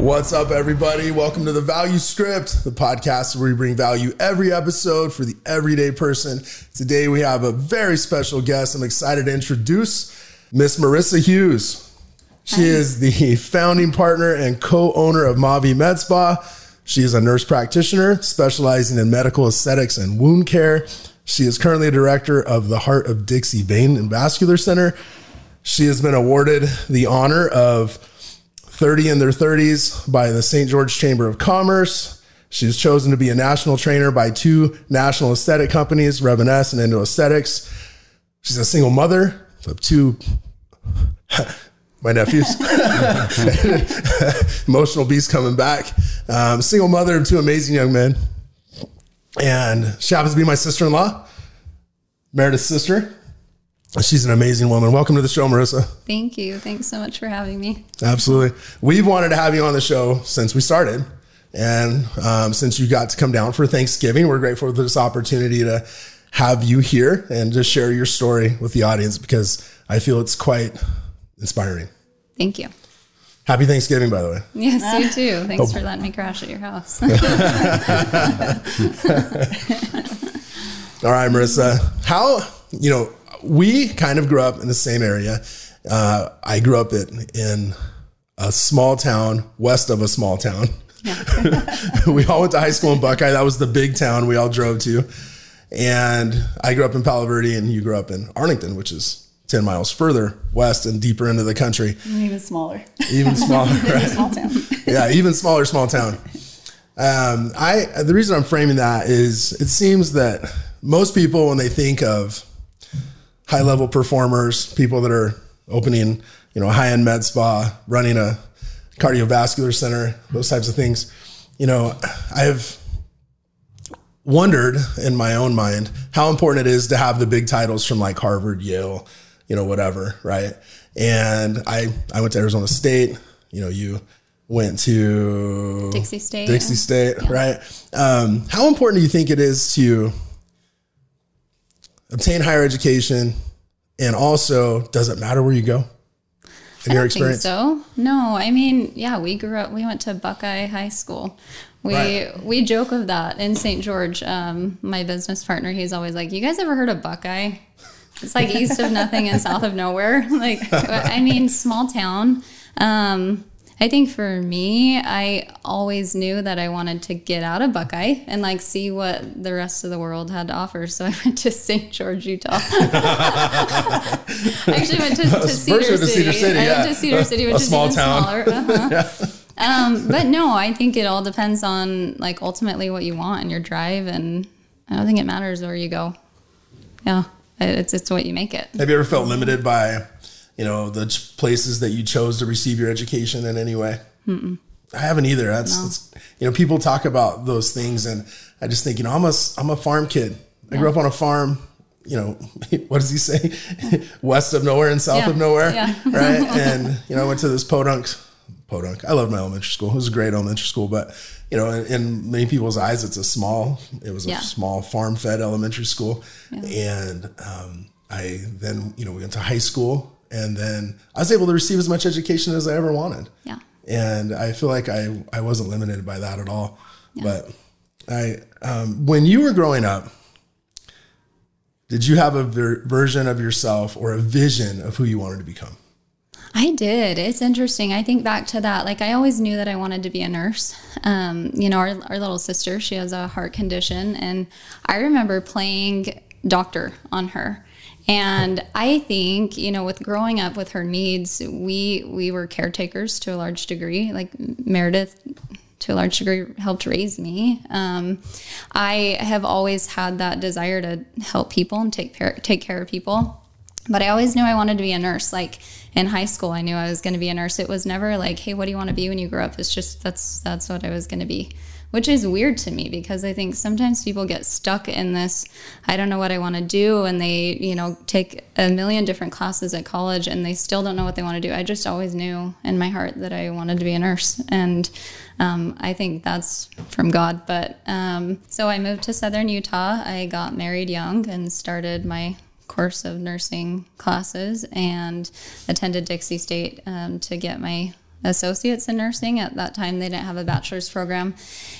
What's up, everybody? Welcome to the Value Script, the podcast where we bring value every episode for the everyday person. Today, we have a very special guest. I'm excited to introduce Miss Marissa Hughes. She is the founding partner and co owner of Mavie Med Spa. She is a nurse practitioner specializing in medical aesthetics and wound care. She is currently a director of the Heart of Dixie Vein and Vascular Center. She has been awarded the honor of 30 in their 30s by the St. George Chamber of Commerce. She was chosen to be a national trainer by two national aesthetic companies, Revance and Endo Aesthetics. She's a single mother of two my nephews. Emotional beast coming back. Um, single mother of two amazing young men. And she happens to be my sister in law, Meredith's sister. She's an amazing woman. Welcome to the show, Marissa. Thank you. Thanks so much for having me. Absolutely. We've wanted to have you on the show since we started. And um, since you got to come down for Thanksgiving, we're grateful for this opportunity to have you here and just share your story with the audience because I feel it's quite inspiring. Thank you. Happy Thanksgiving, by the way. Yes, you too. Thanks oh. for letting me crash at your house. All right, Marissa. How, you know, we kind of grew up in the same area. Uh, I grew up in, in a small town west of a small town. Yeah. we all went to high school in Buckeye. That was the big town we all drove to. And I grew up in Palo Verde, and you grew up in Arlington, which is 10 miles further west and deeper into the country. Even smaller. Even smaller, right? small town. yeah, even smaller, small town. Um, I the reason I'm framing that is it seems that most people when they think of high level performers, people that are opening, you know, high end med spa, running a cardiovascular center, those types of things, you know, I've wondered in my own mind how important it is to have the big titles from like Harvard, Yale, you know, whatever, right? And I I went to Arizona State. You know, you went to Dixie State. Dixie State, yeah. right? Um, how important do you think it is to obtain higher education, and also does it matter where you go? In I your experience, so no. I mean, yeah, we grew up. We went to Buckeye High School. We right. we joke of that in St. George. Um, my business partner, he's always like, "You guys ever heard of Buckeye?" It's like east of nothing and south of nowhere. Like, I mean, small town. Um, I think for me, I always knew that I wanted to get out of Buckeye and like see what the rest of the world had to offer. So I went to St. George, Utah. I actually went to, to, Cedar, City. to Cedar City. I went to Cedar City, which a is small even town. smaller. Uh-huh. yeah. um, but no, I think it all depends on like ultimately what you want and your drive, and I don't think it matters where you go. Yeah. It's it's what you make it. Have you ever felt limited by, you know, the places that you chose to receive your education in any way? Mm-mm. I haven't either. That's, no. that's, you know, people talk about those things, and I just think, you know, I'm a I'm a farm kid. I grew up on a farm. You know, what does he say? West of nowhere and south yeah. of nowhere, yeah. right? And you know, I went to this podunk. Podunk. I loved my elementary school. It was a great elementary school, but you know, in, in, many people's eyes, it's a small, it was a small farm fed elementary school. And um, I then, you know, we went to high school and then I was able to receive as much education as I ever wanted. Yeah. And I feel like I, I wasn't limited by that at all. Yeah. But I, um, when you were growing up, did you have a ver- version of yourself or a vision of who you wanted to become? I did. It's interesting. I think back to that. Like, I always knew that I wanted to be a nurse. Um, you know, our, our little sister, she has a heart condition. And I remember playing doctor on her. And I think, you know, with growing up with her needs, we we were caretakers to a large degree. Like Meredith, to a large degree, helped raise me. Um, I have always had that desire to help people and take care, take care of people. But I always knew I wanted to be a nurse. Like in high school, I knew I was going to be a nurse. It was never like, "Hey, what do you want to be when you grow up?" It's just that's that's what I was going to be, which is weird to me because I think sometimes people get stuck in this. I don't know what I want to do, and they you know take a million different classes at college, and they still don't know what they want to do. I just always knew in my heart that I wanted to be a nurse, and um, I think that's from God. But um, so I moved to Southern Utah. I got married young and started my course of nursing classes and attended Dixie State um, to get my associates in nursing. At that time, they didn't have a bachelor's program,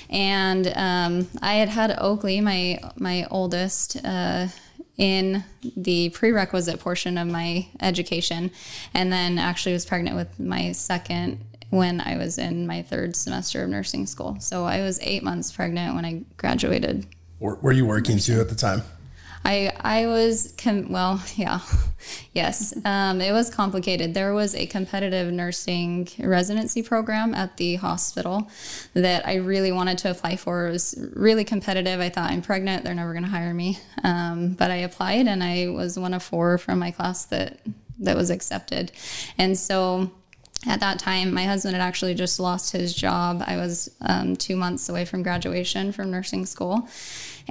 and um, I had had Oakley, my my oldest. Uh, in the prerequisite portion of my education, and then actually was pregnant with my second when I was in my third semester of nursing school. So I was eight months pregnant when I graduated. Were, were you working too at the time? I I was com- well, yeah, yes. Um, it was complicated. There was a competitive nursing residency program at the hospital that I really wanted to apply for. It was really competitive. I thought I'm pregnant; they're never going to hire me. Um, but I applied, and I was one of four from my class that that was accepted. And so at that time, my husband had actually just lost his job. I was um, two months away from graduation from nursing school,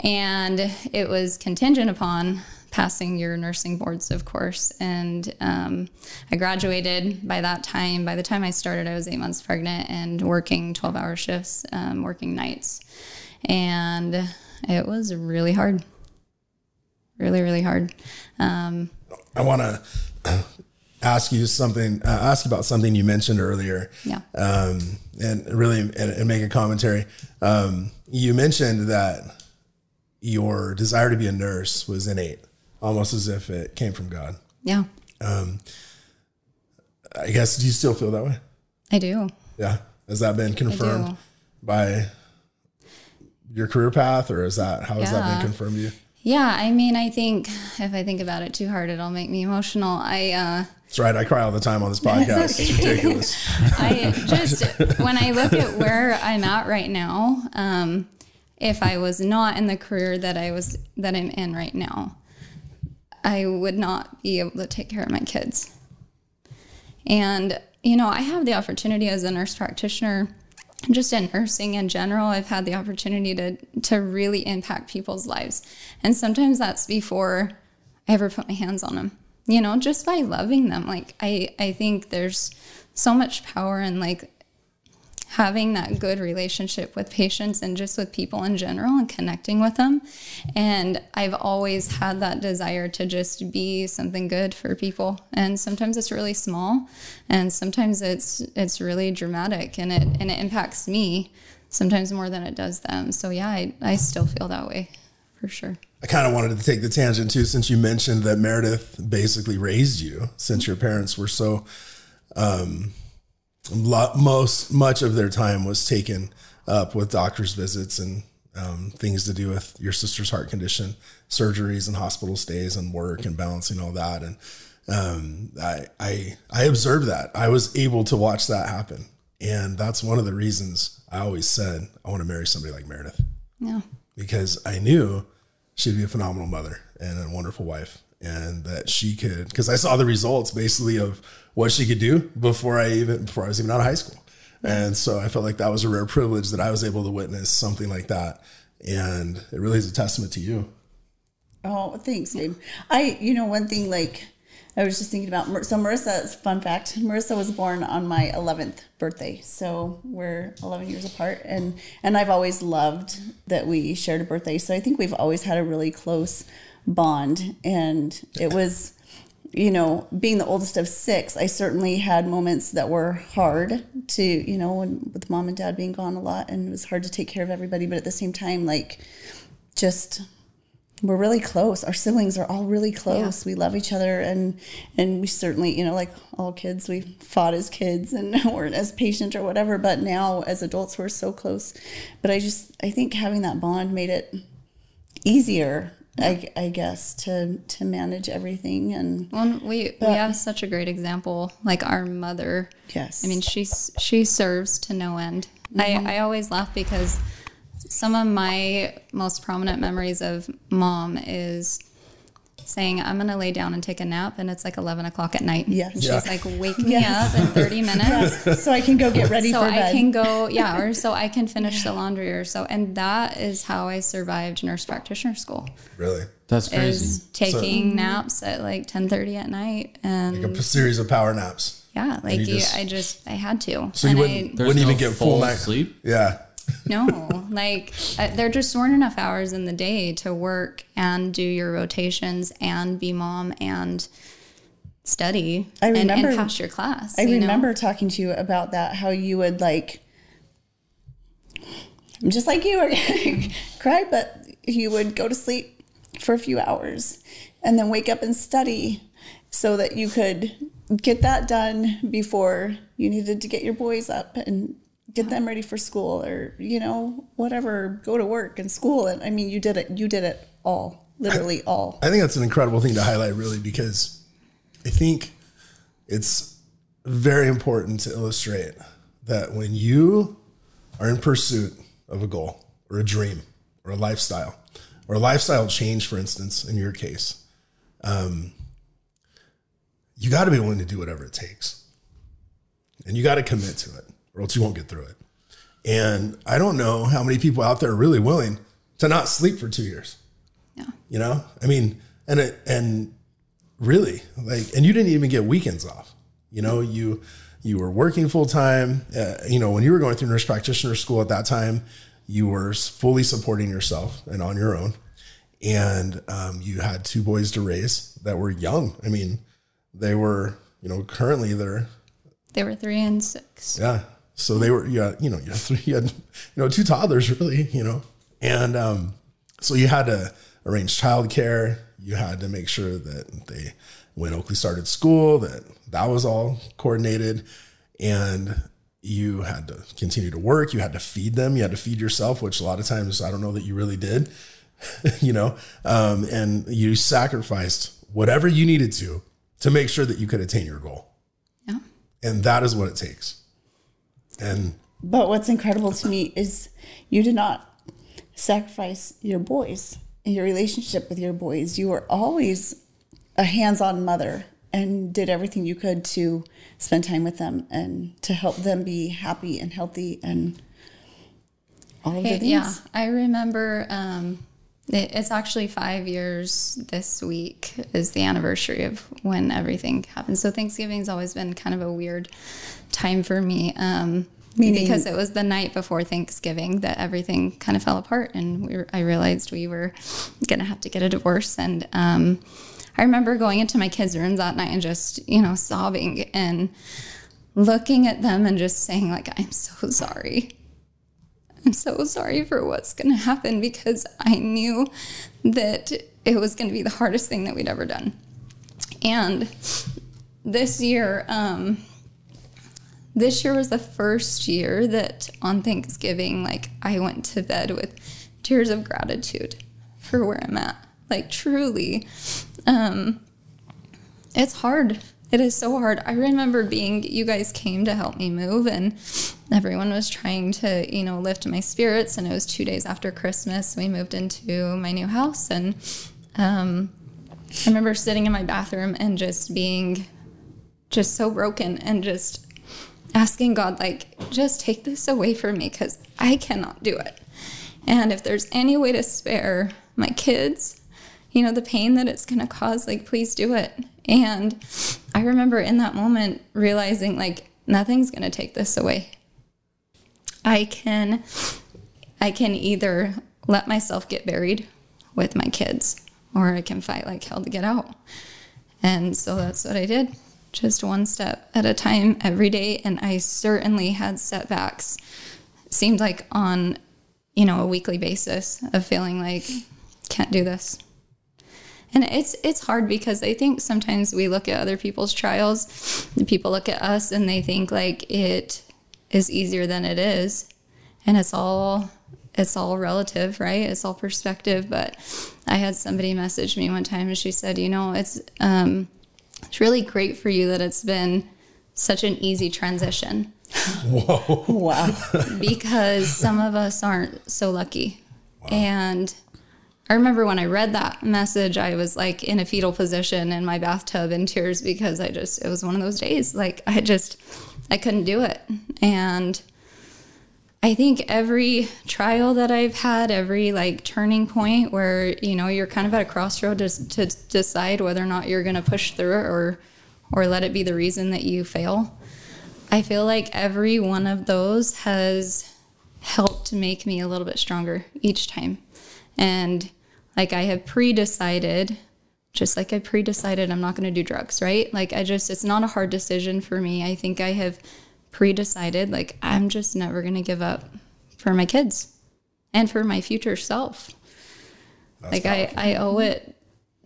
and it was contingent upon passing your nursing boards, of course. And um, I graduated by that time. By the time I started, I was eight months pregnant and working 12 hour shifts, um, working nights. And it was really hard. Really, really hard. Um, I want to ask you something, uh, ask about something you mentioned earlier. Yeah. Um, and really, and, and make a commentary. Um, you mentioned that your desire to be a nurse was innate, almost as if it came from God. yeah, I guess, do you still feel that way? I do. Yeah. Has that been confirmed by your career path, or is that how has that been confirmed to you? Yeah, I mean, I think if I think about it too hard, it'll make me emotional. I, uh, That's right. I cry all the time on this podcast. It's ridiculous. I just when I look at where I'm at right now, um, if I was not in the career that I was that I'm in right now, I would not be able to take care of my kids. And you know, I have the opportunity as a nurse practitioner, just in nursing in general, I've had the opportunity to to really impact people's lives, and sometimes that's before I ever put my hands on them. You know, just by loving them. Like I, I think there's so much power in like having that good relationship with patients and just with people in general and connecting with them. And I've always had that desire to just be something good for people. And sometimes it's really small and sometimes it's it's really dramatic and it and it impacts me sometimes more than it does them. So yeah, I, I still feel that way for sure. I kind of wanted to take the tangent too, since you mentioned that Meredith basically raised you since your parents were so, um, lo- most, much of their time was taken up with doctor's visits and um, things to do with your sister's heart condition, surgeries and hospital stays and work and balancing all that. And um, I, I, I observed that. I was able to watch that happen. And that's one of the reasons I always said, I want to marry somebody like Meredith Yeah. because I knew she'd be a phenomenal mother and a wonderful wife and that she could because I saw the results basically of what she could do before I even before I was even out of high school. And so I felt like that was a rare privilege that I was able to witness something like that. And it really is a testament to you. Oh, thanks, babe. I, you know, one thing like I was just thinking about. So Marissa's fun fact: Marissa was born on my 11th birthday, so we're 11 years apart, and and I've always loved that we shared a birthday. So I think we've always had a really close bond, and it was. You know, being the oldest of six, I certainly had moments that were hard to, you know, when, with mom and dad being gone a lot, and it was hard to take care of everybody. But at the same time, like, just we're really close. Our siblings are all really close. We love each other, and and we certainly, you know, like all kids, we fought as kids and weren't as patient or whatever. But now, as adults, we're so close. But I just, I think having that bond made it easier, I, I guess, to to manage everything. And Well, we we have such a great example, like our mother. yes, I mean, she's she serves to no end. I mm-hmm. I always laugh because some of my most prominent memories of mom is saying, "I'm gonna lay down and take a nap," and it's like 11 o'clock at night. Yes. and she's Yeah. like, "Wake me Yes. up in 30 minutes." so I can go get ready So for I bed. can go, yeah, or so I can finish the laundry, or so, and that is how I survived nurse practitioner school. Really. That's crazy. Is taking naps at like 10:30 at night, and Like a series of power naps. yeah, like you you, just- I just I had to. So you and I, wouldn't, There's wouldn't no even get full, full night sleep? Yeah. No, like uh, there just weren't enough hours in the day to work and do your rotations and be mom and study I and, and remember- pass your class. I you know? remember talking to you about that, how you would like, I'm just like you, would cry, but you would go to sleep for a few hours and then wake up and study so that you could get that done before you needed to get your boys up and get them ready for school or, you know, whatever, go to work and school. And I mean, you did it, you did it all, literally all. I think that's an incredible thing to highlight, really, because I think it's very important to illustrate that when you are in pursuit of a goal or a dream or a lifestyle or a lifestyle change, for instance, in your case, um, you got to be willing to do whatever it takes. And you got to commit to it, or else you won't get through it. And I don't know how many people out there are really willing to not sleep for two years. Yeah. You know, I mean, and it, and really, like, and you didn't even get weekends off. You know, you you were working full time. Uh, you know, when you were going through nurse practitioner school at that time, you were fully supporting yourself and on your own, and um, you had two boys to raise that were young. I mean, they were, you know, currently they're They were three and six. yeah. So they were, yeah, you know, you had three, you had, you know, two toddlers really, you know, and um, so you had to arrange childcare. You had to make sure that they, when Oakley started school, that that was all coordinated, and you had to continue to work. You had to feed them. You had to feed yourself, which a lot of times I don't know that you really did, you know, um, and you sacrificed whatever you needed to to make sure that you could attain your goal, Yeah. and that is what it takes. And But what's incredible to me is you did not sacrifice your boys and your relationship with your boys. You were always a hands on mother and did everything you could to spend time with them and to help them be happy and healthy and all of the things. Yeah, I remember. Um, it, it's actually five years this week is the anniversary of when everything happened. So Thanksgiving's always been kind of a weird time for me. Um, Meaning- because it was the night before Thanksgiving that everything kind of fell apart, and we were, I realized we were gonna have to get a divorce. And um, I remember going into my kids' rooms that night and just you know sobbing and looking at them and just saying like, "I'm so sorry." I'm so sorry for what's going to happen because I knew that it was going to be the hardest thing that we'd ever done. And this year, um, this year was the first year that on Thanksgiving, like I went to bed with tears of gratitude for where I'm at. Like truly, um, it's hard. It is so hard. I remember being, you guys came to help me move, and everyone was trying to, you know, lift my spirits. And it was two days after Christmas. We moved into my new house. And um, I remember sitting in my bathroom and just being just so broken and just asking God, like, just take this away from me because I cannot do it. And if there's any way to spare my kids, you know, the pain that it's going to cause, like, please do it. And I remember in that moment realizing, like, nothing's going to take this away. I can, I can either let myself get buried with my kids or I can fight like hell to get out. And so that's what I did, just one step at a time every day. And I certainly had setbacks, seemed like on, you know, a weekly basis of feeling like, can't do this. And it's it's hard because I think sometimes we look at other people's trials, and people look at us and they think like it is easier than it is. And it's all it's all relative, right? It's all perspective. But I had somebody message me one time and she said, you know, it's um it's really great for you that it's been such an easy transition whoa, Wow. because some of us aren't so lucky. And I remember when I read that message, I was like in a fetal position in my bathtub in tears because I just, it was one of those days. Like I just, I couldn't do it. And I think every trial that I've had, every like turning point where, you know, you're kind of at a crossroad to, to decide whether or not you're going to push through or, or let it be the reason that you fail. I feel like every one of those has helped make me a little bit stronger each time. And like I have pre decided just like I pre decided I'm not going to do drugs, right? Like, I just, it's not a hard decision for me. I think I have pre decided, like, I'm just never going to give up for my kids and for my future self. That's like, I, I owe it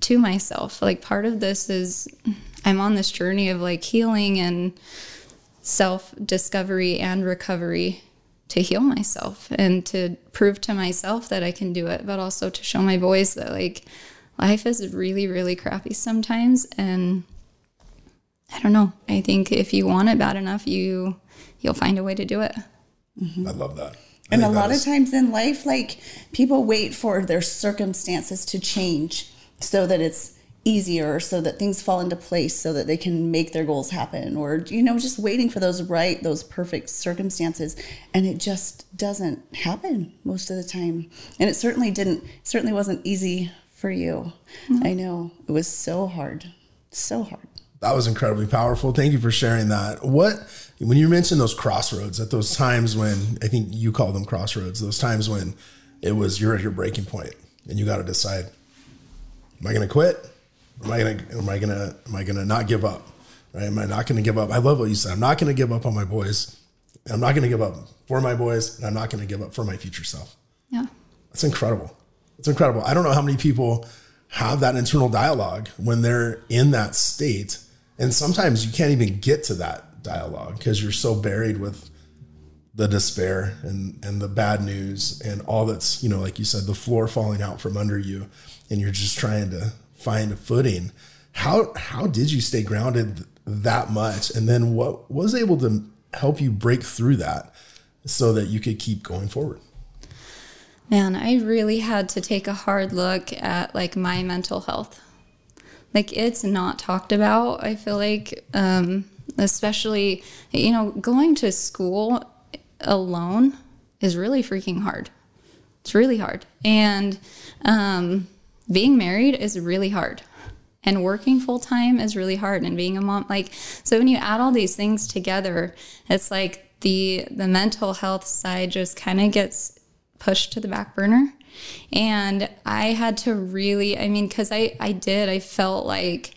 to myself. Like, part of this is I'm on this journey of like healing and self discovery and recovery to heal myself and to prove to myself that I can do it, but also to show my boys that like life is really, really crappy sometimes. And I don't know. I think if you want it bad enough, you you'll find a way to do it. I love that. I And a think that lot of times in life, like people wait for their circumstances to change so that it's easier, so that things fall into place, so that they can make their goals happen, or, you know, just waiting for those right, those perfect circumstances. And it just doesn't happen most of the time. And it certainly didn't, certainly wasn't easy for you. I know it was so hard, so hard. That was incredibly powerful. Thank you for sharing that. What when you mentioned those crossroads, at those times when I think you call them crossroads, those times when it was you're at your breaking point and you got to decide: Am I going to quit? Am I going to? Am I to? Am I to not give up? Right? Am I not going to give up? I love what you said. I'm not going to give up on my boys. I'm not going to give up for my boys, and I'm not going to give up for my future self. Yeah. That's incredible. It's incredible. I don't know how many people have that internal dialogue when they're in that state. And sometimes you can't even get to that dialogue because you're so buried with the despair and, and the bad news and all that's, you know, like you said, the floor falling out from under you and you're just trying to find a footing. How how did you stay grounded that much? And then what was able to help you break through that so that you could keep going forward? Man, I really had to take a hard look at like my mental health. Like it's not talked about. I feel like, um, especially you know, going to school alone is really freaking hard. It's really hard, and um, being married is really hard, and working full time is really hard, and being a mom like so. When you add all these things together, it's like the the mental health side just kind of gets pushed to the back burner. And i had to really i mean because i i did i felt like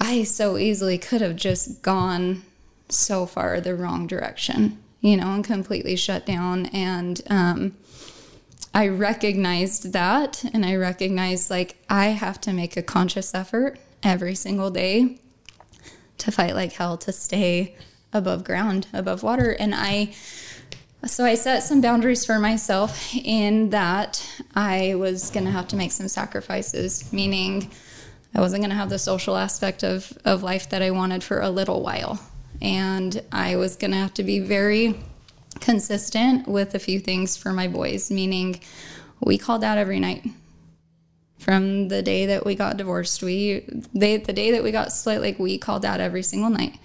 i so easily could have just gone so far the wrong direction you know and completely shut down. And um i recognized that and i recognized like i have to make a conscious effort every single day to fight like hell to stay above ground above water and i so I set some boundaries for myself in that I was going to have to make some sacrifices, meaning I wasn't going to have the social aspect of, of life that I wanted for a little while. And I was going to have to be very consistent with a few things for my boys, meaning we called out every night. From the day that we got divorced, we they, the day that we got split, like we called out every single night,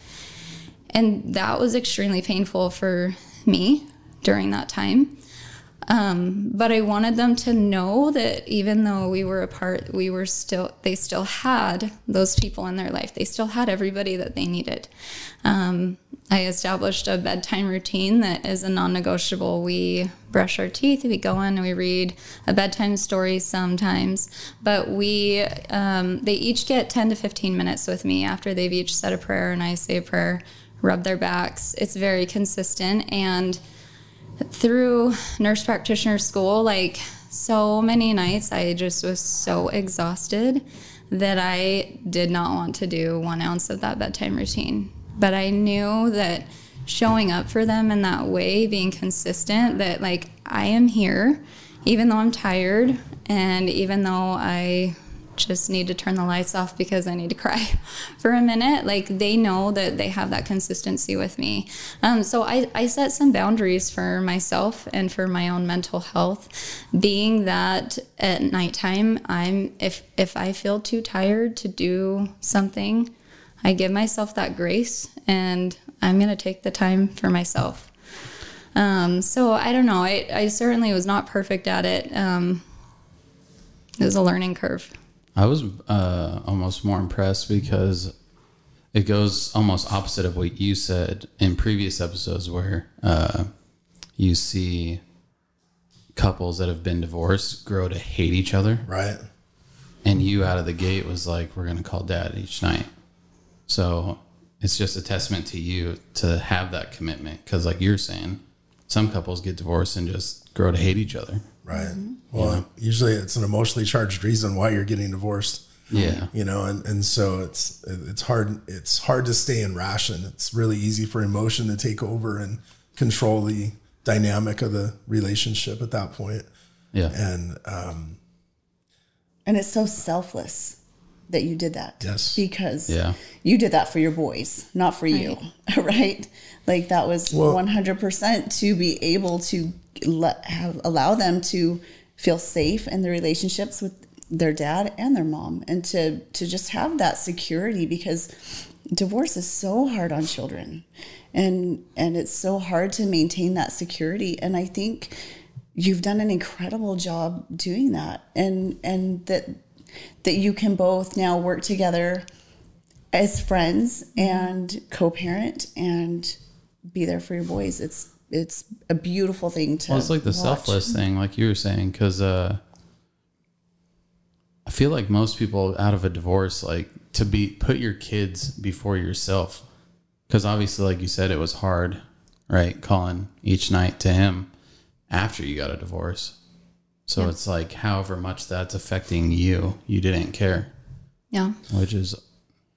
and that was extremely painful for me during that time. Um, but I wanted them to know that even though we were apart, we were still, they still had those people in their life. They still had everybody that they needed. Um, I established a bedtime routine that is a non negotiable. We brush our teeth, we go in, and we read a bedtime story sometimes, but we, um, they each get 10 to 15 minutes with me after they've each said a prayer and I say a prayer, rub their backs. It's very consistent. And through nurse practitioner school, like so many nights, I just was so exhausted that I did not want to do one ounce of that bedtime routine. But I knew that showing up for them in that way, being consistent, that like I am here, even though I'm tired and even though I just need to turn the lights off because I need to cry for a minute. Like they know that they have that consistency with me. Um, so I, I set some boundaries for myself and for my own mental health, being that at nighttime, I'm if if I feel too tired to do something, I give myself that grace and I'm gonna take the time for myself. Um, so I don't know. I, I certainly was not perfect at it. Um, it was a learning curve. I was uh, almost more impressed because it goes almost opposite of what you said in previous episodes, where uh, you see couples that have been divorced grow to hate each other. Right. and you out of the gate was like, "We're gonna call dad each night." So it's just a testament to you to have that commitment because, like you're saying, some couples get divorced and just grow to hate each other. Right. Well, usually it's an emotionally charged reason why you're getting divorced. Yeah. You know, and, and so it's it's hard it's hard to stay in ration. It's really easy for emotion to take over and control the dynamic of the relationship at that point. Yeah. And um, And it's so selfless that you did that. Yes. Because Yeah. you did that for your boys, not for you. Right. Like that was Well- 100% to be able to let have allow them to feel safe in their relationships with their dad and their mom and to to just have that security because divorce is so hard on children and and it's so hard to maintain that security and i think you've done an incredible job doing that and and that that you can both now work together as friends and co-parent and be there for your boys it's it's a beautiful thing to Well, it's like the watch. selfless thing, like you were saying, because uh, I feel like most people out of a divorce, like to be put your kids before yourself, because obviously, like you said, it was hard, right? Calling each night to him after you got a divorce. So it's like, however much that's affecting you, you didn't care, Yeah. which is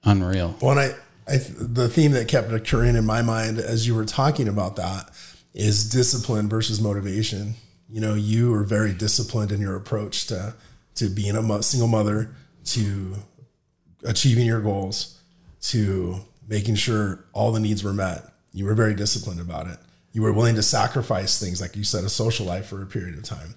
unreal. Well, I, I the theme that kept occurring in my mind as you were talking about that is discipline versus motivation. You know, you are very disciplined in your approach to to being a mo- single mother, to achieving your goals, to making sure all the needs were met. You were very disciplined about it. You were willing to sacrifice things, like you said, a social life for a period of time,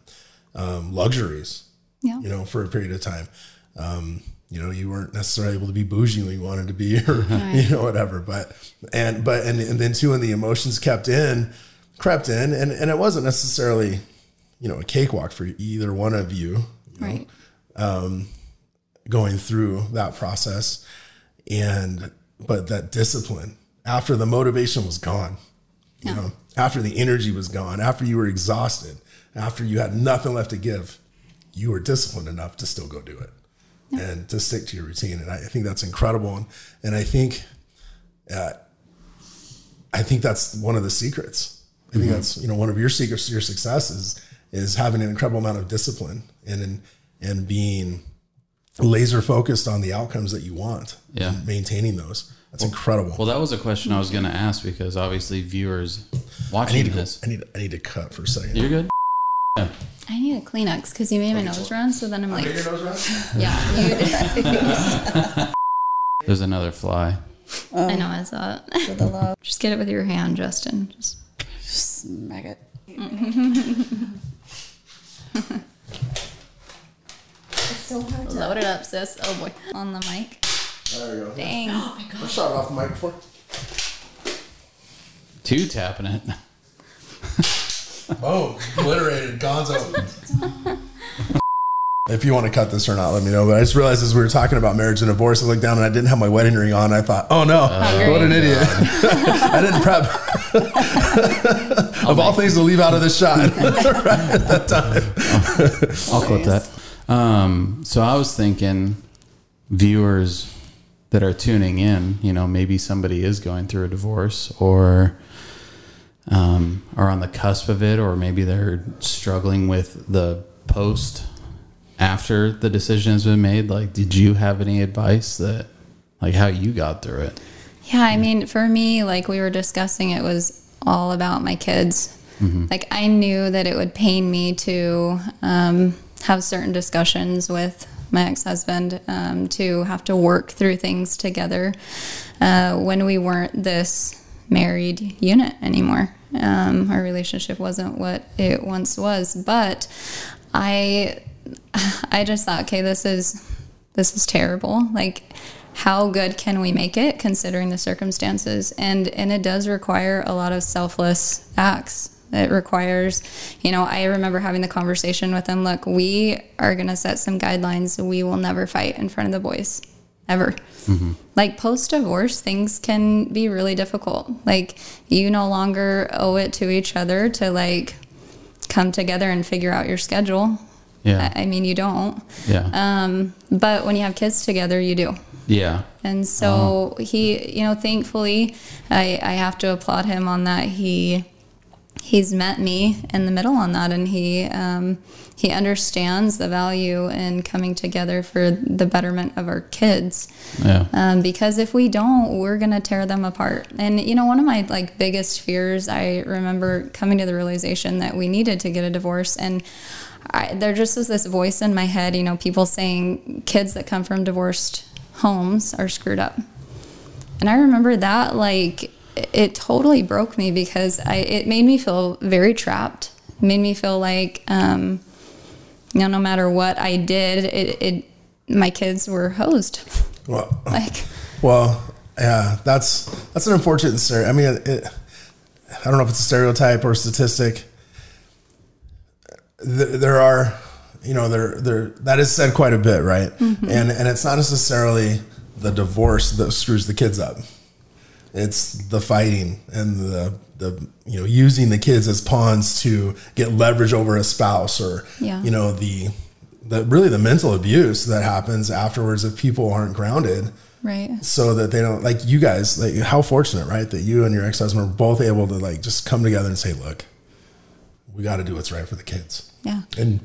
um, luxuries, Yeah. you know, for a period of time. Um, you know, you weren't necessarily able to be bougie when you wanted to be, or you know, whatever. But and but and, and then too, when the emotions kept in, crept in, and and it wasn't necessarily, you know, a cakewalk for either one of you, you know, Right. going through that process, and but that discipline after the motivation was gone, you know, after the energy was gone, after you were exhausted, after you had nothing left to give, you were disciplined enough to still go do it and to stick to your routine. And I, I think that's incredible. And, and I think, uh, I think that's one of the secrets. I think that's, you know, one of your secrets to your success is, is having an incredible amount of discipline and, and, and being laser focused on the outcomes that you want Yeah. maintaining those. That's incredible. Well, that was a question I was going to ask because obviously viewers I watching need to this, I need, I need to cut for a second. you're good. I need a Kleenex because you made my oh, nose run. So then I'm oh, like, Your nose right? yeah, you, There's another fly. Oh. I know I saw it. for the love Just get it with your hand, Justin. Just smack it it's so hard to load it up, sis. Oh boy, on the mic. There we go. Dang. I shot it off the microphone. Two tapping it. Oh, obliterated, Gonzo. if you want to cut this or not, let me know. But I just realized as we were talking about marriage and divorce, I looked down and I didn't have my wedding ring on. I thought, oh no, what an idiot. I didn't prep. of all things to leave out of this shot right at that time. I'll clip that. Um, so I was thinking, viewers that are tuning in, you know, maybe somebody is going through a divorce or um, are on the cusp of it, or maybe they're struggling with the post after the decision has been made. Like, did you have any advice that, like, how you got through it? Yeah, I mean, for me, like we were discussing, it was all about my kids. Like I knew that it would pain me to um, have certain discussions with my ex-husband, um, to have to work through things together uh, when we weren't this married unit anymore. Um, our relationship wasn't what it once was, but I, I just thought, okay, this is this is terrible. Like, how good can we make it considering the circumstances? And and it does require a lot of selfless acts. It requires, you know, I remember having the conversation with him. Look, we are going to set some guidelines. We will never fight in front of the boys, ever. Like post divorce, things can be really difficult. Like you no longer owe it to each other to like come together and figure out your schedule. Yeah. I, I mean, you don't. Yeah. Um, but when you have kids together, you do. yeah. And so he, you know, thankfully, I, I have to applaud him on that. He he's met me in the middle on that, and he um, he understands the value in coming together for the betterment of our kids. Yeah. Um, because if we don't, we're gonna tear them apart. And you know, one of my like biggest fears, I remember coming to the realization that we needed to get a divorce, and I, there just was this voice in my head, you know, people saying kids that come from divorced homes are screwed up. And I remember that like it totally broke me because I it made me feel very trapped. It made me feel like um, you know, no matter what I did, it, it my kids were hosed. Well, Like well, yeah, that's that's an unfortunate story. I mean, it, it, I don't know if it's a stereotype or a statistic. Th- There are, you know, there there that is said quite a bit, right? And and it's not necessarily the divorce that screws the kids up. It's the fighting and the the you know using the kids as pawns to get leverage over a spouse or Yeah. you know the the really the mental abuse that happens afterwards if people aren't grounded right. so that they don't like you guys like how fortunate right that you and your ex-husband were both able to like just come together and say look we got to do what's right for the kids Yeah. and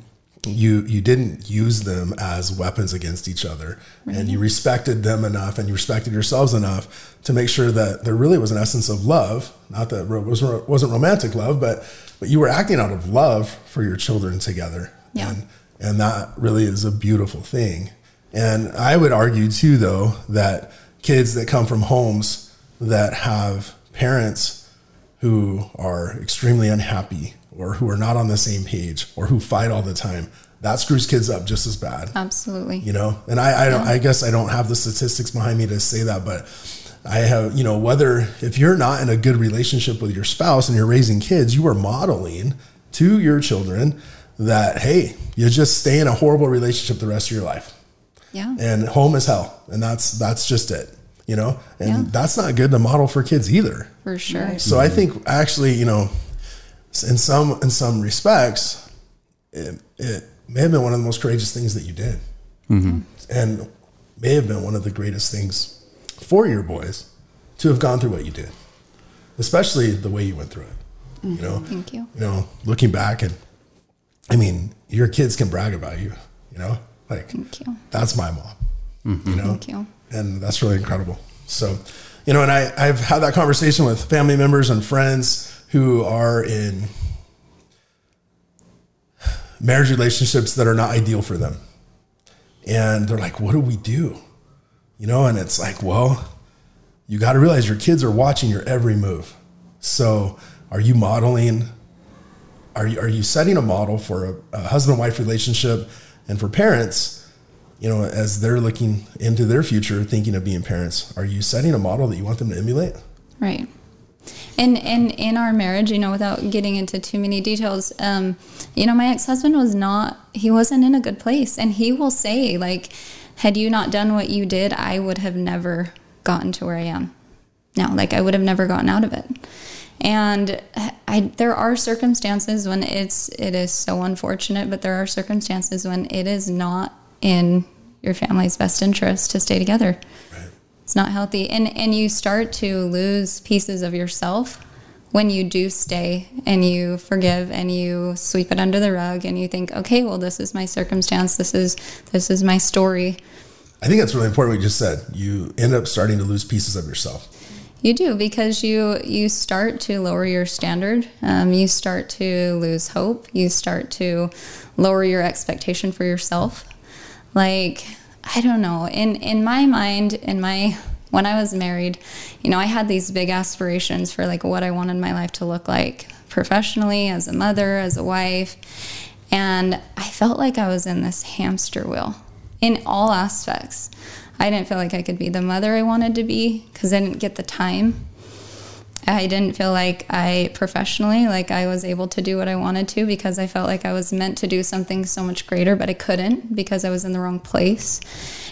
you you didn't use them as weapons against each other. And you respected them enough and you respected yourselves enough to make sure that there really was an essence of love. Not that it was, wasn't romantic love but but you were acting out of love for your children together. Yeah. and and that really is a beautiful thing. And i would argue too though that kids that come from homes that have parents who are extremely unhappy or who are not on the same page or who fight all the time that screws kids up just as bad Absolutely. you know and i I, don't, I guess i don't have the statistics behind me to say that but i have you know whether if you're not in a good relationship with your spouse and you're raising kids you are modeling to your children that hey you just stay in a horrible relationship the rest of your life Yeah. and home is hell and that's that's just it you know and Yeah. that's not good to model for kids either For sure. so I think actually, you know, in some in some respects, it, it may have been one of the most courageous things that you did, mm-hmm. and may have been one of the greatest things for your boys to have gone through what you did, especially the way you went through it. You mm-hmm. know, Thank you. you know, looking back and, I mean, your kids can brag about you. You know, like Thank you. that's my mom. Mm-hmm. You know, Thank you. and that's really incredible. So, you know, and I, I've had that conversation with family members and friends who are in marriage relationships that are not ideal for them. And they're like, what do we do? You know, and it's like, well, you got to realize your kids are watching your every move. So, are you modeling? Are you, are you setting a model for a, a husband wife relationship and for parents? you know, as they're looking into their future, thinking of being parents, are you setting a model that you want them to emulate? Right. And and in our marriage, you know, without getting into too many details, um, you know, my ex husband was not he wasn't in a good place. And he will say, like, had you not done what you did, I would have never gotten to where I am. now. like I would have never gotten out of it. And I there are circumstances when it's it is so unfortunate, but there are circumstances when it is not in your family's best interest to stay together it's not healthy. And and you start to lose pieces of yourself when you do stay and you forgive and you sweep it under the rug and you think okay well this is my circumstance. This is this is my story. I think that's really important what you just said. You end up starting to lose pieces of yourself. you do because you you start to lower your standard. Um, you start to lose hope. You start to lower your expectation for yourself. Like i don't know. In in my mind in my when i was married you know i had these big aspirations for like what i wanted my life to look like professionally as a mother as a wife. And i felt like i was in this hamster wheel in all aspects. I didn't feel like i could be the mother i wanted to be because i didn't get the time I didn't feel like I professionally like I was able to do what I wanted to because I felt like I was meant to do something so much greater but I couldn't because I was in the wrong place.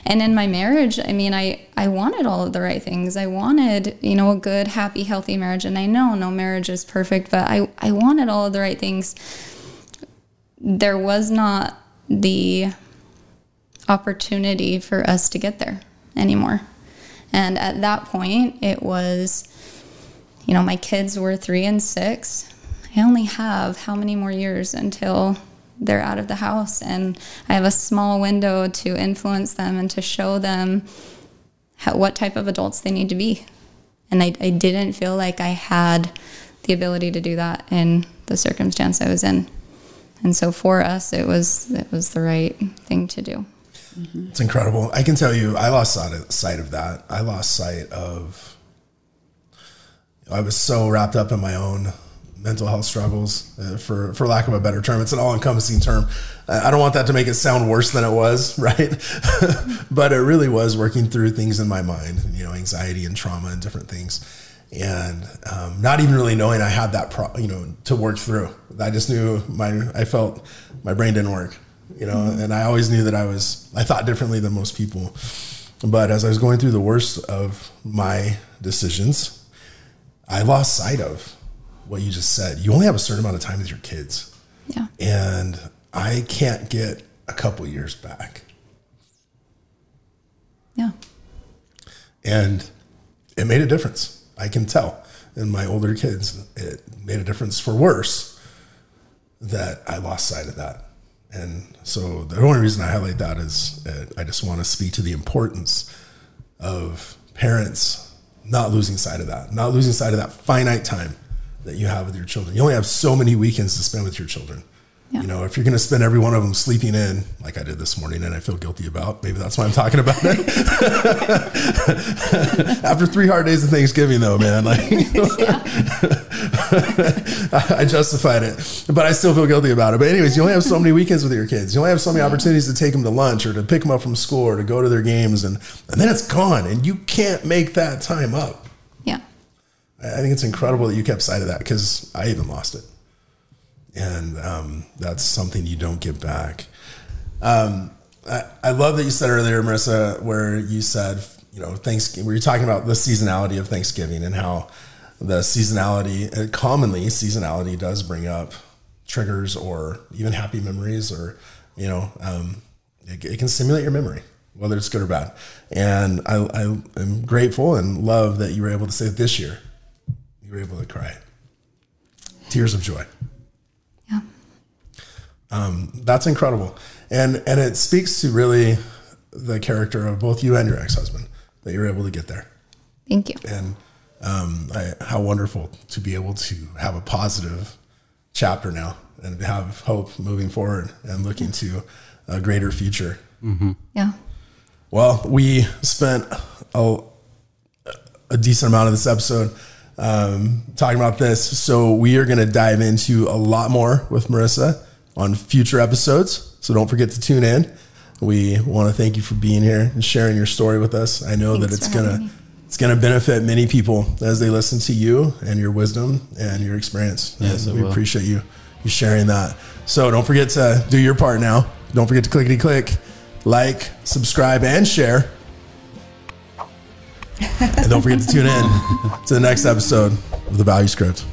And in my marriage, I mean I I wanted all of the right things. I wanted, you know, a good, happy, healthy marriage and I know no marriage is perfect, but I I wanted all of the right things. There was not the opportunity for us to get there anymore. And at that point, it was, you know, my kids were three and six. I only have how many more years until they're out of the house? And I have a small window to influence them and to show them how, what type of adults they need to be. And I, I didn't feel like I had the ability to do that in the circumstance I was in. And so for us, it was it was the right thing to do. It's incredible. I can tell you, I lost sight of, sight of that. I lost sight of. I was so wrapped up in my own mental health struggles, uh, for for lack of a better term. It's an all encompassing term. I don't want that to make it sound worse than it was, right? but it really was working through things in my mind, you know, anxiety and trauma and different things, and um, not even really knowing I had that, pro- you know, to work through. I just knew my, I felt my brain didn't work, you know, mm-hmm. and I always knew that I was, I thought differently than most people. But as I was going through the worst of my decisions, I lost sight of what you just said. You only have a certain amount of time with your kids. Yeah. And I can't get a couple years back. Yeah. And it made a difference. I can tell in my older kids, it made a difference for worse that I lost sight of that. And so the only reason I highlight that is uh, I just want to speak to the importance of parents not losing sight of that, not losing sight of that finite time that you have with your children. You only have so many weekends to spend with your children. Yeah. You know, if you're going to spend every one of them sleeping in, like I did this morning, and I feel guilty about, maybe that's why I'm talking about it. After three hard days of Thanksgiving, though, man, like I justified it, but I still feel guilty about it. But anyways, you only have so many weekends with your kids. You only have so many opportunities to take them to lunch or to pick them up from school or to go to their games, and and then it's gone, and you can't make that time up. Yeah. I think it's incredible that you kept sight of that because I even lost it. And um, that's something you don't get back. Um, I, I, love that you said earlier, Marissa, where you said, you know, Thanksgiving, where you're talking about the seasonality of Thanksgiving and how the seasonality, uh, commonly seasonality does bring up triggers or even happy memories or, you know, um, it, it can stimulate your memory whether it's good or bad. And I, I, am grateful and love that you were able to say this year you were able to cry. Tears of joy. Yeah. Um, that's incredible. And and it speaks to really the character of both you and your ex-husband that you're able to get there. Thank you. And um, I, how wonderful to be able to have a positive chapter now and have hope moving forward and looking to a greater future. Mm-hmm. Yeah. Well, we spent a, a decent amount of this episode um, talking about this. So we are going to dive into a lot more with Marissa on future episodes. So don't forget to tune in. We want to thank you for being here and sharing your story with us. I know Thanks that it's gonna it's gonna benefit many people as they listen to you and your wisdom and your experience. Yes, and we will. appreciate you you sharing that. So don't forget to do your part now. Don't forget to clickety click, like, subscribe, and share and don't forget to tune in to the next episode of the Value Script.